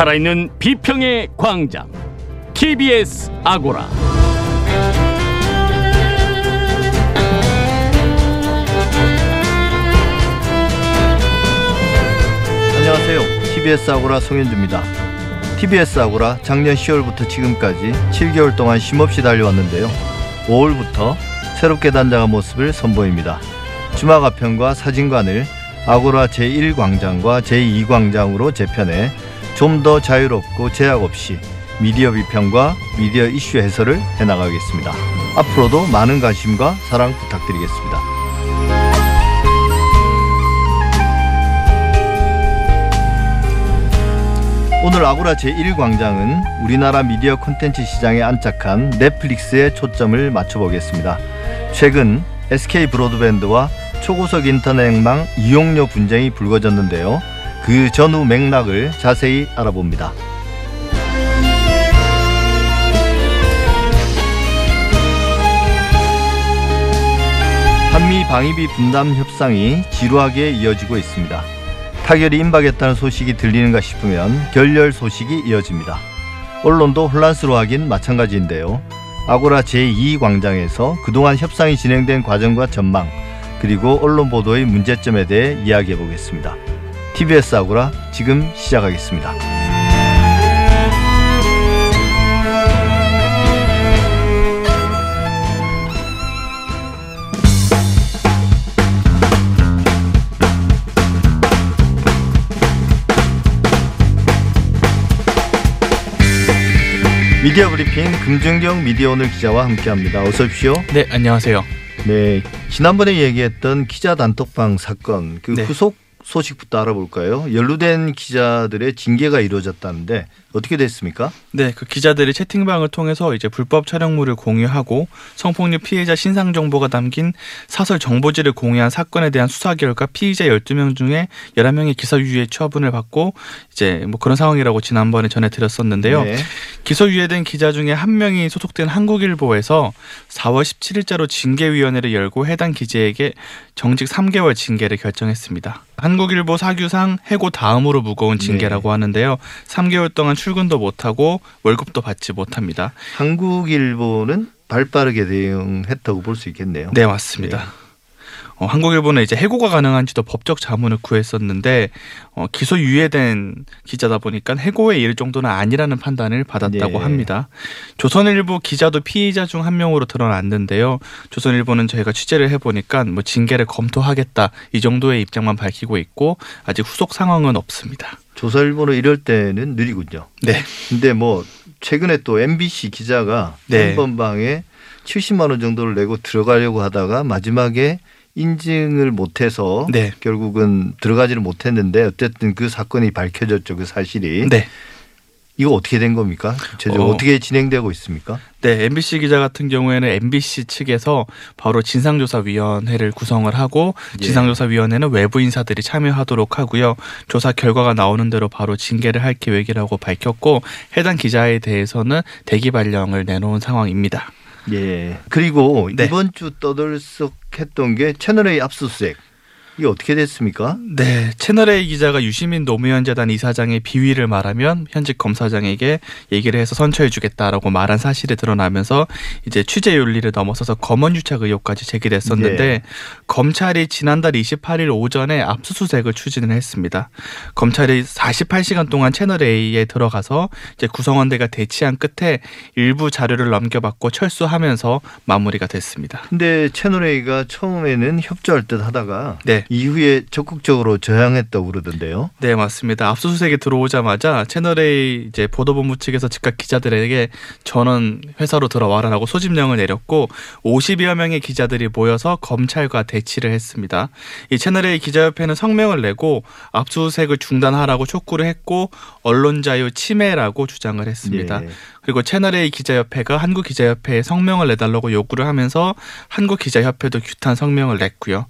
살아있는 비평의 광장 TBS 아고라 안녕하세요. TBS 아고라 송현주입니다. TBS 아고라 작년 10월부터 지금까지 7개월 동안 쉼없이 달려왔는데요. 5월부터 새롭게 단장한 모습을 선보입니다. 주막 아편과 사진관을 아고라 제1광장과 제2광장으로 재편해 좀 더 자유롭고 제약 없이 미디어 비평과 미디어 이슈 해설을 해나가겠습니다. 앞으로도 많은 관심과 사랑 부탁드리겠습니다. 오늘 아고라 제1광장은 우리나라 미디어 콘텐츠 시장에 안착한 넷플릭스에 초점을 맞춰보겠습니다. 최근 SK 브로드밴드와 초고속 인터넷망 이용료 분쟁이 불거졌는데요. 그 전후 맥락을 자세히 알아봅니다. 한미 방위비 분담 협상이 지루하게 이어지고 있습니다. 타결이 임박했다는 소식이 들리는가 싶으면 결렬 소식이 이어집니다. 언론도 혼란스러워하긴 마찬가지인데요. 아고라 제2광장에서 그동안 협상이 진행된 과정과 전망, 그리고 언론 보도의 문제점에 대해 이야기해 보겠습니다. TBS 아고라 지금 시작하겠습니다. 미디어 브리핑 금준경 미디어 오늘 기자와 함께합니다. 어서 오십시오. 네, 안녕하세요. 네, 지난번에 얘기했던 기자 단톡방 사건 그 네. 후속 소식부터 알아볼까요? 연루된 기자들의 징계가 이루어졌다는데 어떻게 됐습니까? 네, 그 기자들이 채팅방을 통해서 이제 불법 촬영물을 공유하고 성폭력 피해자 신상 정보가 담긴 사설 정보지를 공유한 사건에 대한 수사 결과 피의자 12명 중에 11명이 기소유예 처분을 받고 이제 뭐 그런 상황이라고 지난번에 전해 드렸었는데요. 네. 기소유예된 기자 중에 한 명이 소속된 한국일보에서 4월 17일자로 징계위원회를 열고 해당 기자에게 정직 3개월 징계를 결정했습니다. 한국일보 사규상 해고 다음으로 무거운 징계라고 하는데요. 3개월 동안 출근도 못하고 월급도 받지 못합니다. 한국일보는 발빠르게 대응했다고 볼 수 있겠네요. 네, 맞습니다. 어, 한국일보는 이제 해고가 가능한지도 법적 자문을 구했었는데 어, 기소 유예된 기자다 보니까 해고에 이를 정도는 아니라는 판단을 받았다고 네. 합니다. 조선일보 기자도 피의자 중 한 명으로 드러났는데요. 조선일보는 저희가 취재를 해보니까 뭐 징계를 검토하겠다 이 정도의 입장만 밝히고 있고 아직 후속 상황은 없습니다. 조선일보는 이럴 때는 느리군요. 네, 근데 뭐 최근에 또 MBC 기자가 네. 한 번방에 70만 원 정도를 내고 들어가려고 하다가 마지막에 인증을 못해서 네. 결국은 들어가지를 못했는데 어쨌든 그 사건이 밝혀졌죠 그 사실이 네. 이거 어떻게 된 겁니까? 구체적으로 어. 어. 떻게 진행되고 있습니까? 네, MBC 기자 같은 경우에는 MBC 측에서 바로 진상조사위원회를 구성을 하고 예. 진상조사위원회는 외부 인사들이 참여하도록 하고요. 조사 결과가 나오는 대로 바로 징계를 할 계획이라고 밝혔고 해당 기자에 대해서는 대기 발령을 내놓은 상황입니다. 예. 그리고 네. 이번 주 떠들썩했던 게 채널 A 압수수색 이게 어떻게 됐습니까? 네, 채널A 기자가 유시민 노무현 재단 이사장의 비위를 말하면 현직 검사장에게 얘기를 해서 선처해주겠다라고 말한 사실이 드러나면서 이제 취재 윤리를 넘어서서 검언 유착 의혹까지 제기됐었는데 네. 검찰이 지난달 28일 오전에 압수수색을 추진을 했습니다. 검찰이 48시간 동안 채널A에 들어가서 이제 구성원들과 대치한 끝에 일부 자료를 넘겨받고 철수하면서 마무리가 됐습니다. 근데 채널 A가 처음에는 협조할 듯 하다가 네. 이후에 적극적으로 저항했다고 그러던데요. 네, 맞습니다. 압수수색이 들어오자마자 채널A 이제 보도본부 측에서 즉각 기자들에게 전원 회사로 들어와라라고 소집령을 내렸고 50여 명의 기자들이 모여서 검찰과 대치를 했습니다. 이 채널A 기자협회는 성명을 내고 압수수색을 중단하라고 촉구를 했고 언론 자유 침해라고 주장을 했습니다. 예. 그리고 채널A 기자협회가 한국기자협회에 성명을 내달라고 요구를 하면서 한국기자협회도 규탄 성명을 냈고요.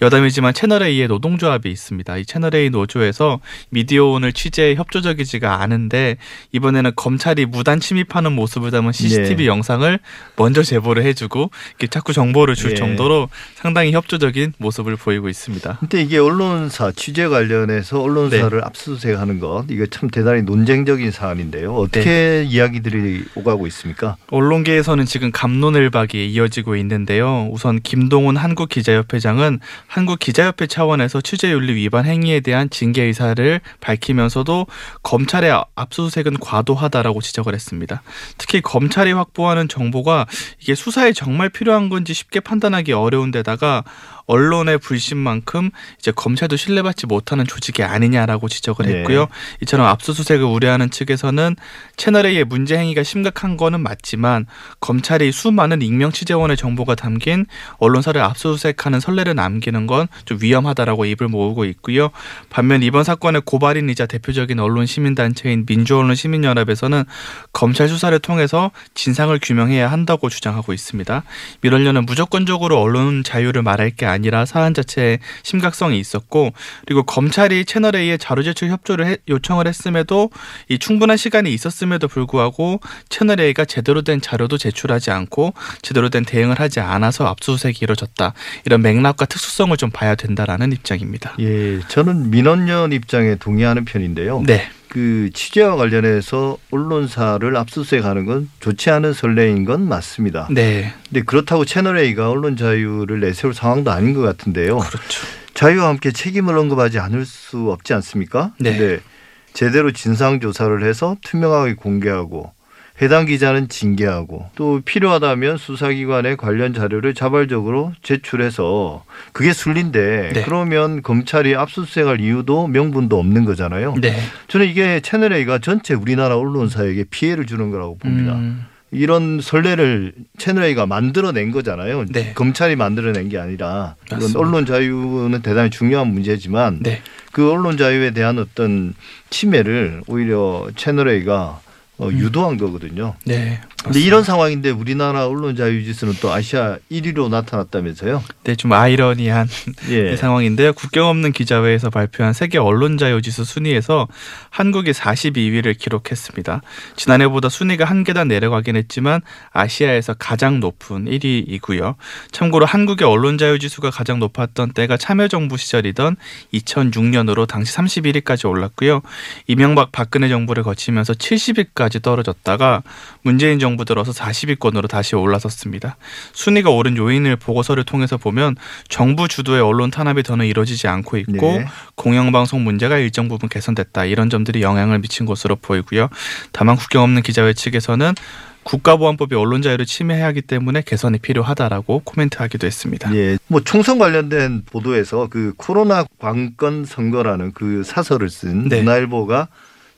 여담이지만 채널A의 노동조합이 있습니다. 이 채널A 노조에서 미디어온을 취재에 협조적이지가 않은데 이번에는 검찰이 무단 침입하는 모습을 담은 CCTV 네. 영상을 먼저 제보를 해주고 이렇게 자꾸 정보를 줄 예. 정도로 상당히 협조적인 모습을 보이고 있습니다. 근데 이게 언론사 취재 관련해서 언론사를 네. 압수수색하는 것 이거 참 대단히 논쟁적인 사안인데요. 어떻게 네. 이야기들이 오가고 있습니까? 언론계에서는 지금 감론을박이 이어지고 있는데요. 우선 김동훈 한국기자협회장은 한국기자협회 차원에서 취재윤리 위반 행위에 대한 징계 의사를 밝히면서도 검찰의 압수수색은 과도하다라고 지적을 했습니다. 특히 검찰이 확보하는 정보가 이게 수사에 정말 필요한 건지 쉽게 판단하기 어려운 데다가 언론의 불신만큼 이제 검찰도 신뢰받지 못하는 조직이 아니냐라고 지적을 네. 했고요. 이처럼 압수수색을 우려하는 측에서는 채널A의 문제 행위가 심각한 거는 맞지만 검찰이 수많은 익명 취재원의 정보가 담긴 언론사를 압수수색하는 선례를 남기는 건 좀 위험하다라고 입을 모으고 있고요. 반면 이번 사건의 고발인이자 대표적인 언론 시민 단체인 민주언론 시민연합에서는 검찰 수사를 통해서 진상을 규명해야 한다고 주장하고 있습니다. 이러려는 무조건적으로 언론 자유를 말할 게 아니라 사안 자체에 심각성이 있었고 그리고 검찰이 채널 A에 자료 제출 협조를 해- 요청을 했음에도 이 충분한 시간이 있었음에도 불구하고 채널 A가 제대로 된 자료도 제출하지 않고 제대로 된 대응을 하지 않아서 압수수색이 이루어졌다. 이런 맥락과 특수성을 좀 봐야 된다라는 입장입니다. 예, 저는 민원연 입장에 동의하는 편인데요. 네. 그 취재와 관련해서 언론사를 압수수색하는 건 좋지 않은 선례인 건 맞습니다. 네. 근데 그렇다고 채널 A가 언론 자유를 내세울 상황도 아닌 것 같은데요. 그렇죠. 자유와 함께 책임을 언급하지 않을 수 없지 않습니까? 네. 제대로 진상 조사를 해서 투명하게 공개하고 해당 기자는 징계하고 또 필요하다면 수사기관에 관련 자료를 자발적으로 제출해서 그게 순리인데 네. 그러면 검찰이 압수수색할 이유도 명분도 없는 거잖아요. 네. 저는 이게 채널 A가 전체 우리나라 언론사에게 피해를 주는 거라고 봅니다. 음, 이런 선례를 채널 A가 만들어낸 거잖아요. 네. 검찰이 만들어낸 게 아니라. 언론 자유는 대단히 중요한 문제지만 네. 그 언론 자유에 대한 어떤 침해를 오히려 채널 A가 어, 음. 유도한 거거든요. 네. 근데 이런 상황인데 우리나라 언론 자유 지수는 또 아시아 1위로 나타났다면서요? 네, 좀 아이러니한 예. 이 상황인데요. 국경 없는 기자회에서 발표한 세계 언론 자유 지수 순위에서 한국이 42위를 기록했습니다. 지난해보다 순위가 한 계단 내려가긴 했지만 아시아에서 가장 높은 1위이고요. 참고로 한국의 언론 자유 지수가 가장 높았던 때가 참여정부 시절이던 2006년으로 당시 31위까지 올랐고요. 이명박 박근혜 정부를 거치면서 70위까지 떨어졌다가 문재인 정부 들어서 40위권으로 다시 올라섰습니다. 순위가 오른 요인을 보고서를 통해서 보면 정부 주도의 언론 탄압이 더는 이루어지지 않고 있고 네. 공영방송 문제가 일정 부분 개선됐다 이런 점들이 영향을 미친 것으로 보이고요. 다만 국경 없는 기자회 측에서는 국가보안법이 언론 자유를 침해하기 때문에 개선이 필요하다라고 코멘트하기도 했습니다. 예. 뭐 총선 관련된 보도에서 그 코로나 관건 선거라는 그 사설을 쓴 네. 문화일보가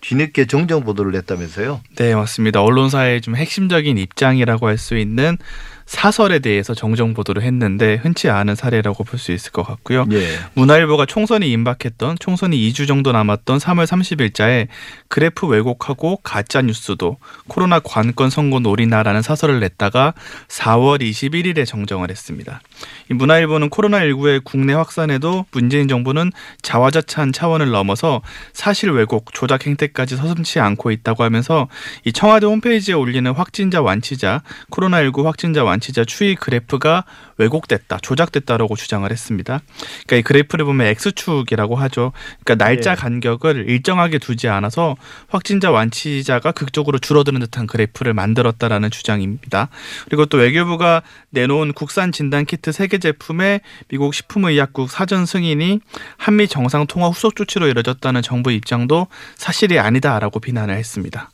뒤늦게 정정 보도를 냈다면서요? 네, 맞습니다. 언론사의 좀 핵심적인 입장이라고 할 수 있는 사설에 대해서 정정 보도를 했는데 흔치 않은 사례라고 볼 수 있을 것 같고요. 예. 문화일보가 총선이 임박했던 총선이 2주 정도 남았던 3월 30일자에 그래프 왜곡하고 가짜 뉴스도 코로나 관건 선거 놀이나라는 사설을 냈다가 4월 21일에 정정을 했습니다. 이 문화일보는 코로나19의 국내 확산에도 문재인 정부는 자화자찬 차원을 넘어서 사실 왜곡, 조작 행태까지 서슴치 않고 있다고 하면서 이 청와대 홈페이지에 올리는 확진자 완치자, 코로나19 확진자 완치자 추이 그래프가 왜곡됐다, 조작됐다라고 주장을 했습니다. 그러니까 이 그래프를 보면 X축이라고 하죠. 그러니까 날짜 예. 간격을 일정하게 두지 않아서 확진자 완치자가 극적으로 줄어드는 듯한 그래프를 만들었다라는 주장입니다. 그리고 또 외교부가 내놓은 국산 진단 키트 세 개 제품의 미국 식품의약국 사전 승인이 한미 정상 통화 후속 조치로 이뤄졌다는 정부 입장도 사실이 아니다라고 비난을 했습니다.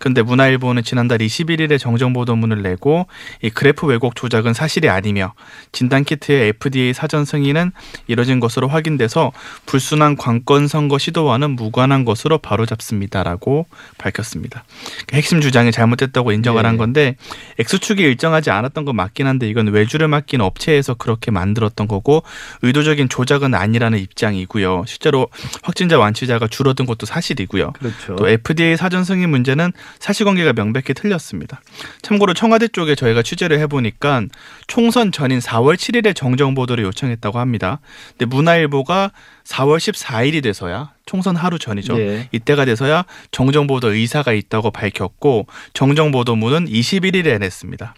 근데 문화일보는 지난달 21일에 정정 보도문을 내고 이 그래프 왜곡 조작은 사실이 아니며 진단 키트의 FDA 사전 승인은 이뤄진 것으로 확인돼서 불순한 관건 선거 시도와는 무관한 것으로 바로잡습니다라고 밝혔습니다. 그 핵심 주장이 잘못됐다고 인정을 네. 한 건데 X축이 일정하지 않았던 건 맞긴 한데 이건 외주를 맡긴 업체에서 그렇게 만들었던 거고 의도적인 조작은 아니라는 입장이고요. 실제로 확진자 완치자가 줄어든 것도 사실이고요. 그렇죠. 또 FDA 사전 승인 문제는 사실관계가 명백히 틀렸습니다. 참고로 청와대 쪽에 저희가 취재를 해보니까 총선 전인 4월 7일에 정정 보도를 요청했다고 합니다. 근데 문화일보가 4월 14일이 돼서야 총선 하루 전이죠. 예. 이때가 돼서야 정정보도 의사가 있다고 밝혔고 정정보도문은 21일에 냈습니다.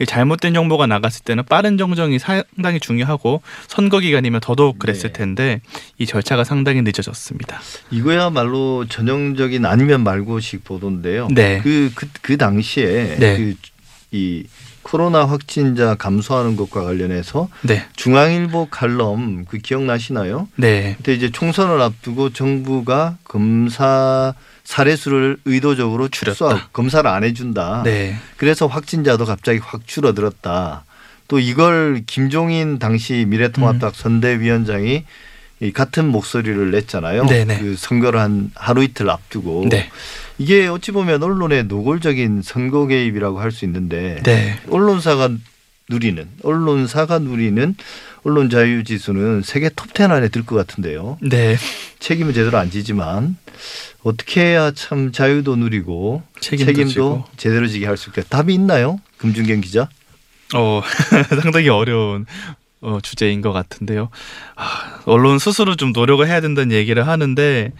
이 잘못된 정보가 나갔을 때는 빠른 정정이 상당히 중요하고 선거 기간이면 더더욱 그랬을 네. 텐데 이 절차가 상당히 늦어졌습니다. 이거야말로 전형적인 아니면 말고식 보도인데요. 네. 그, 그, 그 당시에 네. 그이 코로나 확진자 감소하는 것과 관련해서 네, 중앙일보 칼럼 그 기억나시나요? 네, 그때 이제 총선을 앞두고 정부가 검사 사례 수를 의도적으로 줄였다. 축소하고 검사를 안 해준다. 네, 그래서 확진자도 갑자기 확 줄어들었다. 또 이걸 김종인 당시 미래통합당 선대위원장이 이 같은 목소리를 냈잖아요. 음. 네네. 그 선거를 한 하루 이틀 앞두고 네, 이게 어찌 보면 언론의 노골적인 선거 개입이라고 할 수 있는데 네, 언론사가 누리는 언론사가 누리는 언론 자유 지수는 세계 톱10 안에 들 것 같은데요. 네. 책임은 제대로 안 지지만 어떻게 해야 참 자유도 누리고 책임도 책임도. 제대로 지게 할 수 있을까? 답이 있나요? 금준경 기자? 어, 상당히 어려운 어, 주제인 것 같은데요. 아, 언론 스스로 좀 노력을 해야 된다는 얘기를 하는데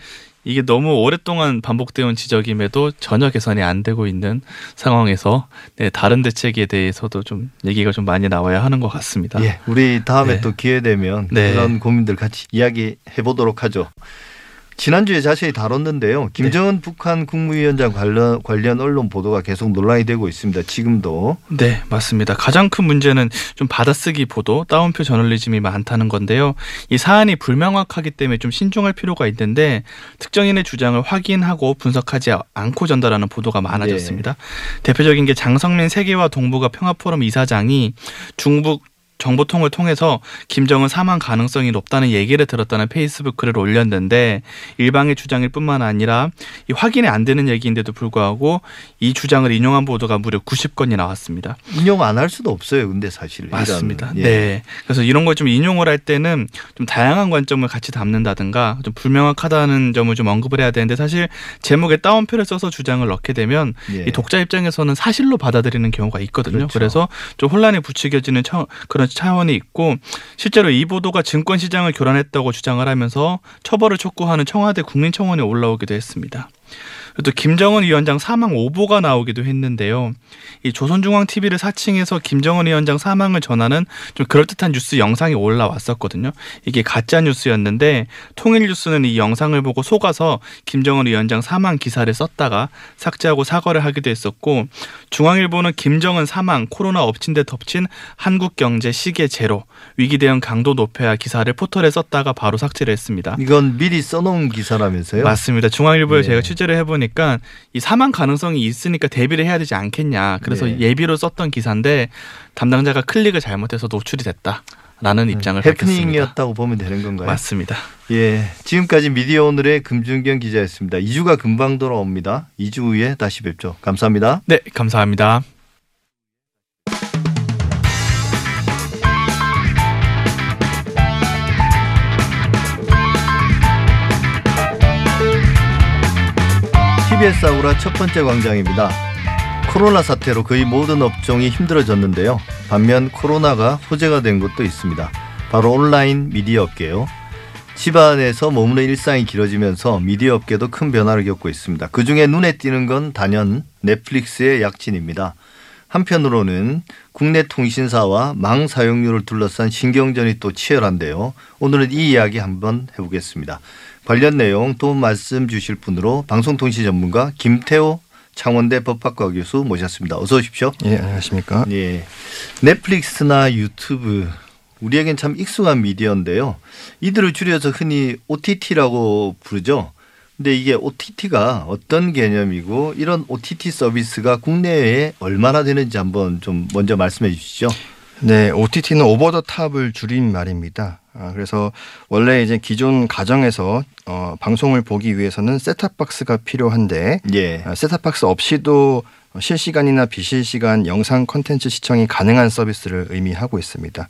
이게 너무 오랫동안 반복되어 온 지적임에도 전혀 개선이 안 되고 있는 상황에서 네, 다른 대책에 대해서도 좀 얘기가 좀 많이 나와야 하는 것 같습니다. 예, 우리 다음에 네. 또 기회 되면 네. 그런 고민들 같이 이야기해 보도록 하죠. 지난주에 자세히 다뤘는데요. 김정은 북한 국무위원장 관련, 관련 언론 보도가 계속 논란이 되고 있습니다. 지금도. 네, 맞습니다. 가장 큰 문제는 좀 받아쓰기 보도, 따옴표 저널리즘이 많다는 건데요. 이 사안이 불명확하기 때문에 좀 신중할 필요가 있는데 특정인의 주장을 확인하고 분석하지 않고 전달하는 보도가 많아졌습니다. 대표적인 게 장성민 세계화 동북아 평화포럼 이사장이 중북 정보통을 통해서 김정은 사망 가능성이 높다는 얘기를 들었다는 페이스북 글을 올렸는데 일방의 주장일 뿐만 아니라 이 확인이 안 되는 얘기인데도 불구하고 이 주장을 인용한 보도가 무려 90건이 나왔습니다. 인용 안 할 수도 없어요. 근데 사실. 맞습니다. 예. 네. 그래서 이런 걸 좀 인용을 할 때는 좀 다양한 관점을 같이 담는다든가 좀 불명확하다는 점을 좀 언급을 해야 되는데 사실 제목에 따옴표를 써서 주장을 넣게 되면 예. 이 독자 입장에서는 사실로 받아들이는 경우가 있거든요. 그렇죠. 그래서좀 혼란이 부추겨지는 차, 그런 차원이 있고 실제로 이 보도가 증권 시장을 교란했다고 주장을 하면서 처벌을 촉구하는 청와대 국민청원에 올라오기도 했습니다. 또 김정은 위원장 사망 오보가 나오기도 했는데요. 이 조선중앙TV를 사칭해서 김정은 위원장 사망을 전하는 좀 그럴듯한 뉴스 영상이 올라왔었거든요. 이게 가짜 뉴스였는데 통일뉴스는 이 영상을 보고 속아서 김정은 위원장 사망 기사를 썼다가 삭제하고 사과를 하기도 했었고 중앙일보는 김정은 사망 코로나 엎친 데 덮친 한국 경제 시계 제로 위기 대응 강도 높여야 기사를 포털에 썼다가 바로 삭제를 했습니다. 이건 미리 써놓은 기사라면서요? 맞습니다. 중앙일보에 네. 제가 취재 를 해보니까 이 사망 가능성이 있으니까 대비를 해야 되지 않겠냐. 그래서 네. 예비로 썼던 기사인데 담당자가 클릭을 잘못해서 노출이 됐다 라는 입장을 밝혔습니다. 음, 해프닝이었다고 보면 되는 건가요? 맞습니다. 예. 지금까지 미디어 오늘의 금준경 기자였습니다. 2주가 금방 돌아옵니다. 2주 후에 다시 뵙죠. 감사합니다. 네, 감사합니다. TBS 아우라 첫 번째 광장입니다. 코로나 사태로 거의 모든 업종이 힘들어졌는데요. 반면 코로나가 호재가 된 것도 있습니다. 바로 온라인 미디어 업계요. 집안에서 머무는 일상이 길어지면서 미디어 업계도 큰 변화를 겪고 있습니다. 그 중에 눈에 띄는 건 단연 넷플릭스의 약진입니다. 한편으로는 국내 통신사와 망 사용료를 둘러싼 신경전이 또 치열한데요. 오늘은 이 이야기 한번 해보겠습니다. 관련 내용 도움 말씀 주실 분으로 방송통신 전문가 김태호 창원대 법학과 교수 모셨습니다. 어서 오십시오. 예, 안녕하십니까? 예. 넷플릭스나 유튜브 우리에겐 참 익숙한 미디어인데요. 이들을 줄여서 흔히 OTT라고 부르죠. 근데 이게 OTT가 어떤 개념이고 이런 OTT 서비스가 국내에 얼마나 되는지 한번 좀 먼저 말씀해 주시죠. 네, OTT는 오버 더 탑을 줄인 말입니다. 아, 그래서 원래 이제 기존 가정에서 어, 방송을 보기 위해서는 셋탑박스가 필요한데 예. 아, 셋탑박스 없이도 실시간이나 비실시간 영상 콘텐츠 시청이 가능한 서비스를 의미하고 있습니다.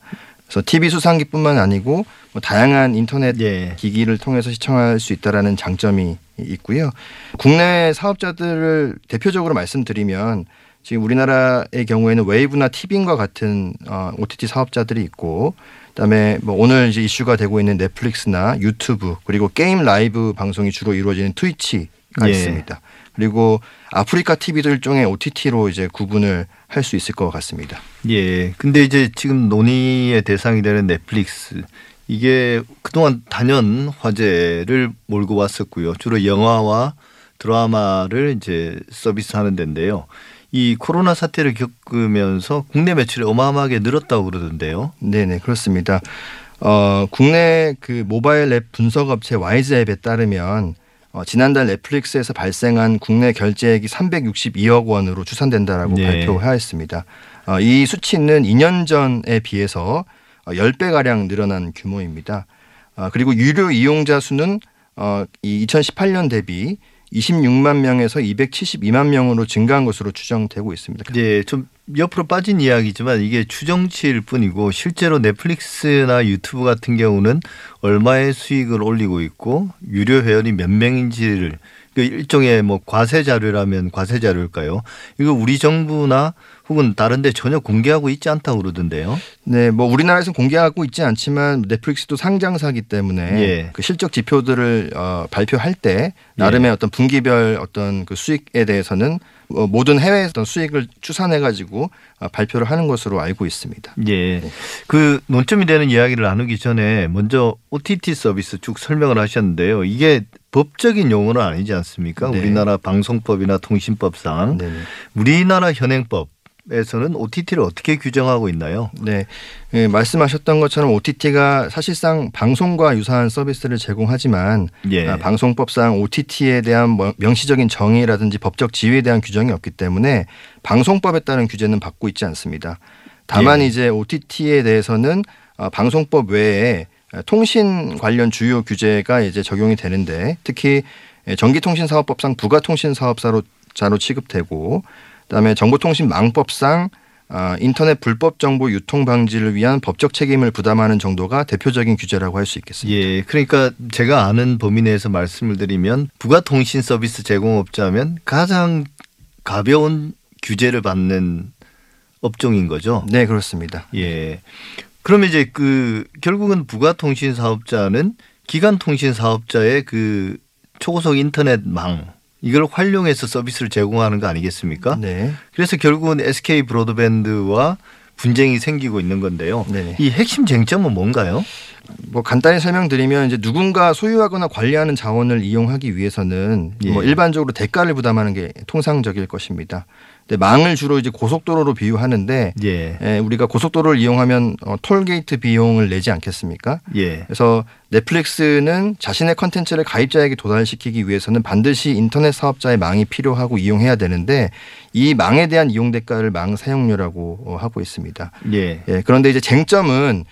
그래서 TV 수상기뿐만 아니고 뭐 다양한 인터넷 예. 기기를 통해서 시청할 수 있다라는 장점이 있고요. 국내 사업자들을 대표적으로 말씀드리면 지금 우리나라의 경우에는 웨이브나 티빙과 같은 어, OTT 사업자들이 있고 그다음에 뭐 오늘 이제 이슈가 되고 있는 넷플릭스나 유튜브 그리고 게임 라이브 방송이 주로 이루어지는 트위치가 예. 있습니다. 그리고 아프리카 TV도 일종의 OTT로 이제 구분을 할 수 있을 것 같습니다. 예. 근데 이제 지금 논의의 대상이 되는 넷플릭스 이게 그동안 단연 화제를 몰고 왔었고요. 주로 영화와 드라마를 이제 서비스하는 데인데요. 이 코로나 사태를 겪으면서 국내 매출이 어마어마하게 늘었다고 그러던데요. 네네 그렇습니다. 어, 국내 그 모바일 앱 분석 업체 와이즈 앱에 따르면 어, 지난달 넷플릭스에서 발생한 국내 결제액이 362억 원으로 추산된다라고 네. 발표하였습니다. 어, 이 수치는 2년 전에 비해서 어, 10배 가량 늘어난 규모입니다. 어, 그리고 유료 이용자 수는 어, 이 2018년 대비 26만 명에서 272만 명으로 증가한 것으로 추정되고 있습니다. 이제 좀 옆으로 빠진 이야기지만 이게 추정치일 뿐이고 실제로 넷플릭스나 유튜브 같은 경우는 얼마의 수익을 올리고 있고 유료 회원이 몇 명인지를 그 일종의 뭐 과세 자료라면 과세 자료일까요? 이거 우리 정부나 혹은 다른데 전혀 공개하고 있지 않다고 그러던데요. 네, 뭐 우리나라에서 공개하고 있지 않지만 넷플릭스도 상장사기 때문에 예. 그 실적 지표들을 어, 발표할 때 나름의 어떤 분기별 어떤 그 수익에 대해서는 어, 모든 해외 어떤 수익을 추산해 가지고 어, 발표를 하는 것으로 알고 있습니다. 예. 그 논점이 되는 이야기를 나누기 전에 먼저 OTT 서비스 쭉 설명을 하셨는데요. 이게 법적인 용어는 아니지 않습니까? 네. 우리나라 방송법이나 통신법상 네, 네. 우리나라 현행법 에서는 OTT를 어떻게 규정하고 있나요? 네, 예, 말씀하셨던 것처럼 OTT가 사실상 방송과 유사한 서비스를 제공하지만 예. 아, 방송법상 OTT에 대한 뭐- 명시적인 정의라든지 법적 지위에 대한 규정이 없기 때문에 방송법에 따른 규제는 받고 있지 않습니다. 다만 예. 이제 OTT에 대해서는 어, 방송법 외에 통신 관련 주요 규제가 이제 적용이 되는데 특히 예, 전기통신사업법상 부가통신사업자로 자로 취급되고 그다음에 정보통신망법상 아, 인터넷 불법 정보 유통 방지를 위한 법적 책임을 부담하는 정도가 대표적인 규제라고 할 수 있겠습니다. 예. 그러니까 제가 아는 범위 내에서 말씀을 드리면 부가통신 서비스 제공업자면 가장 가벼운 규제를 받는 업종인 거죠. 네, 그렇습니다. 예. 그러면 이제 그 결국은 부가통신 사업자는 기간통신 사업자의 그 초고속 인터넷망 이걸 활용해서 서비스를 제공하는 거 아니겠습니까? 네. 그래서 결국은 SK 브로드밴드와 분쟁이 생기고 있는 건데요. 네네. 이 핵심 쟁점은 뭔가요? 뭐 간단히 설명드리면 이제 누군가 소유하거나 관리하는 자원을 이용하기 위해서는 예. 뭐 일반적으로 대가를 부담하는 게 통상적일 것입니다. 근데 망을 주로 이제 고속도로로 비유하는데 예. 예, 우리가 고속도로를 이용하면 어, 톨게이트 비용을 내지 않겠습니까? 예. 그래서 넷플릭스는 자신의 컨텐츠를 가입자에게 도달시키기 위해서는 반드시 인터넷 사업자의 망이 필요하고 이용해야 되는데 이 망에 대한 이용 대가를 망 사용료라고 어, 하고 있습니다. 예. 예, 그런데 이제 쟁점은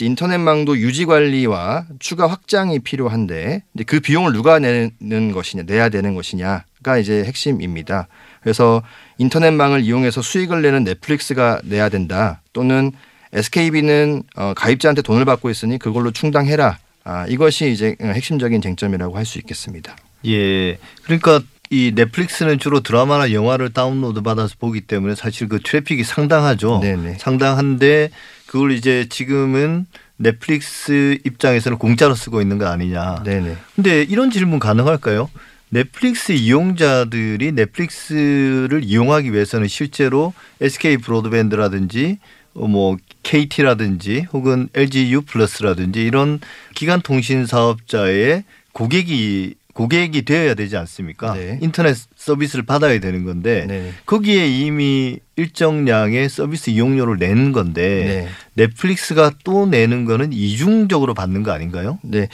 인터넷망도 유지 관리와 추가 확장이 필요한데 그 비용을 누가 내는 것이냐, 내야 되는 것이냐가 이제 핵심입니다. 그래서 인터넷망을 이용해서 수익을 내는 넷플릭스가 내야 된다. 또는 SKB는 어, 가입자한테 돈을 받고 있으니 그걸로 충당해라. 아, 이것이 이제 핵심적인 쟁점이라고 할 수 있겠습니다. 예. 그러니까 이 넷플릭스는 주로 드라마나 영화를 다운로드 받아서 보기 때문에 사실 그 트래픽이 상당하죠. 네네. 상당한데 그걸 이제 지금은 넷플릭스 입장에서는 공짜로 쓰고 있는 거 아니냐. 네네. 근데 이런 질문 가능할까요? 넷플릭스 이용자들이 넷플릭스를 이용하기 위해서는 실제로 SK 브로드밴드라든지 어, 뭐 KT라든지 혹은 LG U 플러스라든지 이런 기간 통신 사업자의 고객이 고객이 되어야 되지 않습니까? 네. 인터넷 서비스를 받아야 되는 건데 네. 거기에 이미 일정량의 서비스 이용료를 내는 건데 네. 넷플릭스가 또 내는 거는 이중적으로 받는 거 아닌가요? 네.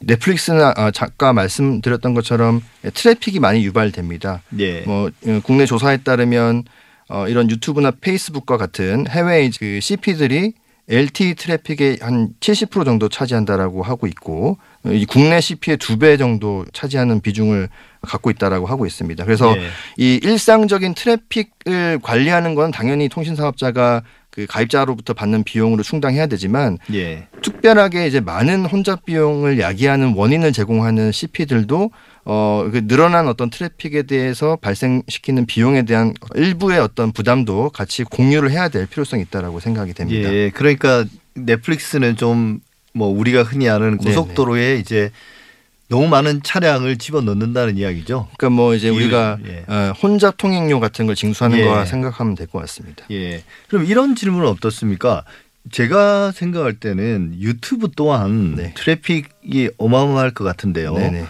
넷플릭스는 아, 아까 말씀드렸던 것처럼 트래픽이 많이 유발됩니다. 예. 뭐 어, 국내 조사에 따르면 어, 이런 유튜브나 페이스북과 같은 해외 그 CP들이 LTE 트래픽의 한 70% 정도 차지한다라고 하고 있고 국내 CP의 두 배 정도 차지하는 비중을 갖고 있다라고 하고 있습니다. 그래서 예. 이 일상적인 트래픽을 관리하는 건 당연히 통신 사업자가 그 가입자로부터 받는 비용으로 충당해야 되지만 예. 특별하게 이제 많은 혼잡 비용을 야기하는 원인을 제공하는 CP들도 어, 그 늘어난 어떤 트래픽에 대해서 발생시키는 비용에 대한 일부의 어떤 부담도 같이 공유를 해야 될 필요성이 있다라고 생각이 됩니다. 예. 그러니까 넷플릭스는 좀 뭐 우리가 흔히 아는 네네. 고속도로에 이제 너무 많은 차량을 집어 넣는다는 이야기죠. 그러니까 뭐 이제 우리가 예. 어, 혼잡 통행료 같은 걸 징수하는 예. 거와 생각하면 될 것 같습니다. 예. 그럼 이런 질문은 어떻습니까? 제가 생각할 때는 유튜브 또한 네. 트래픽이 어마어마할 것 같은데요. 네네.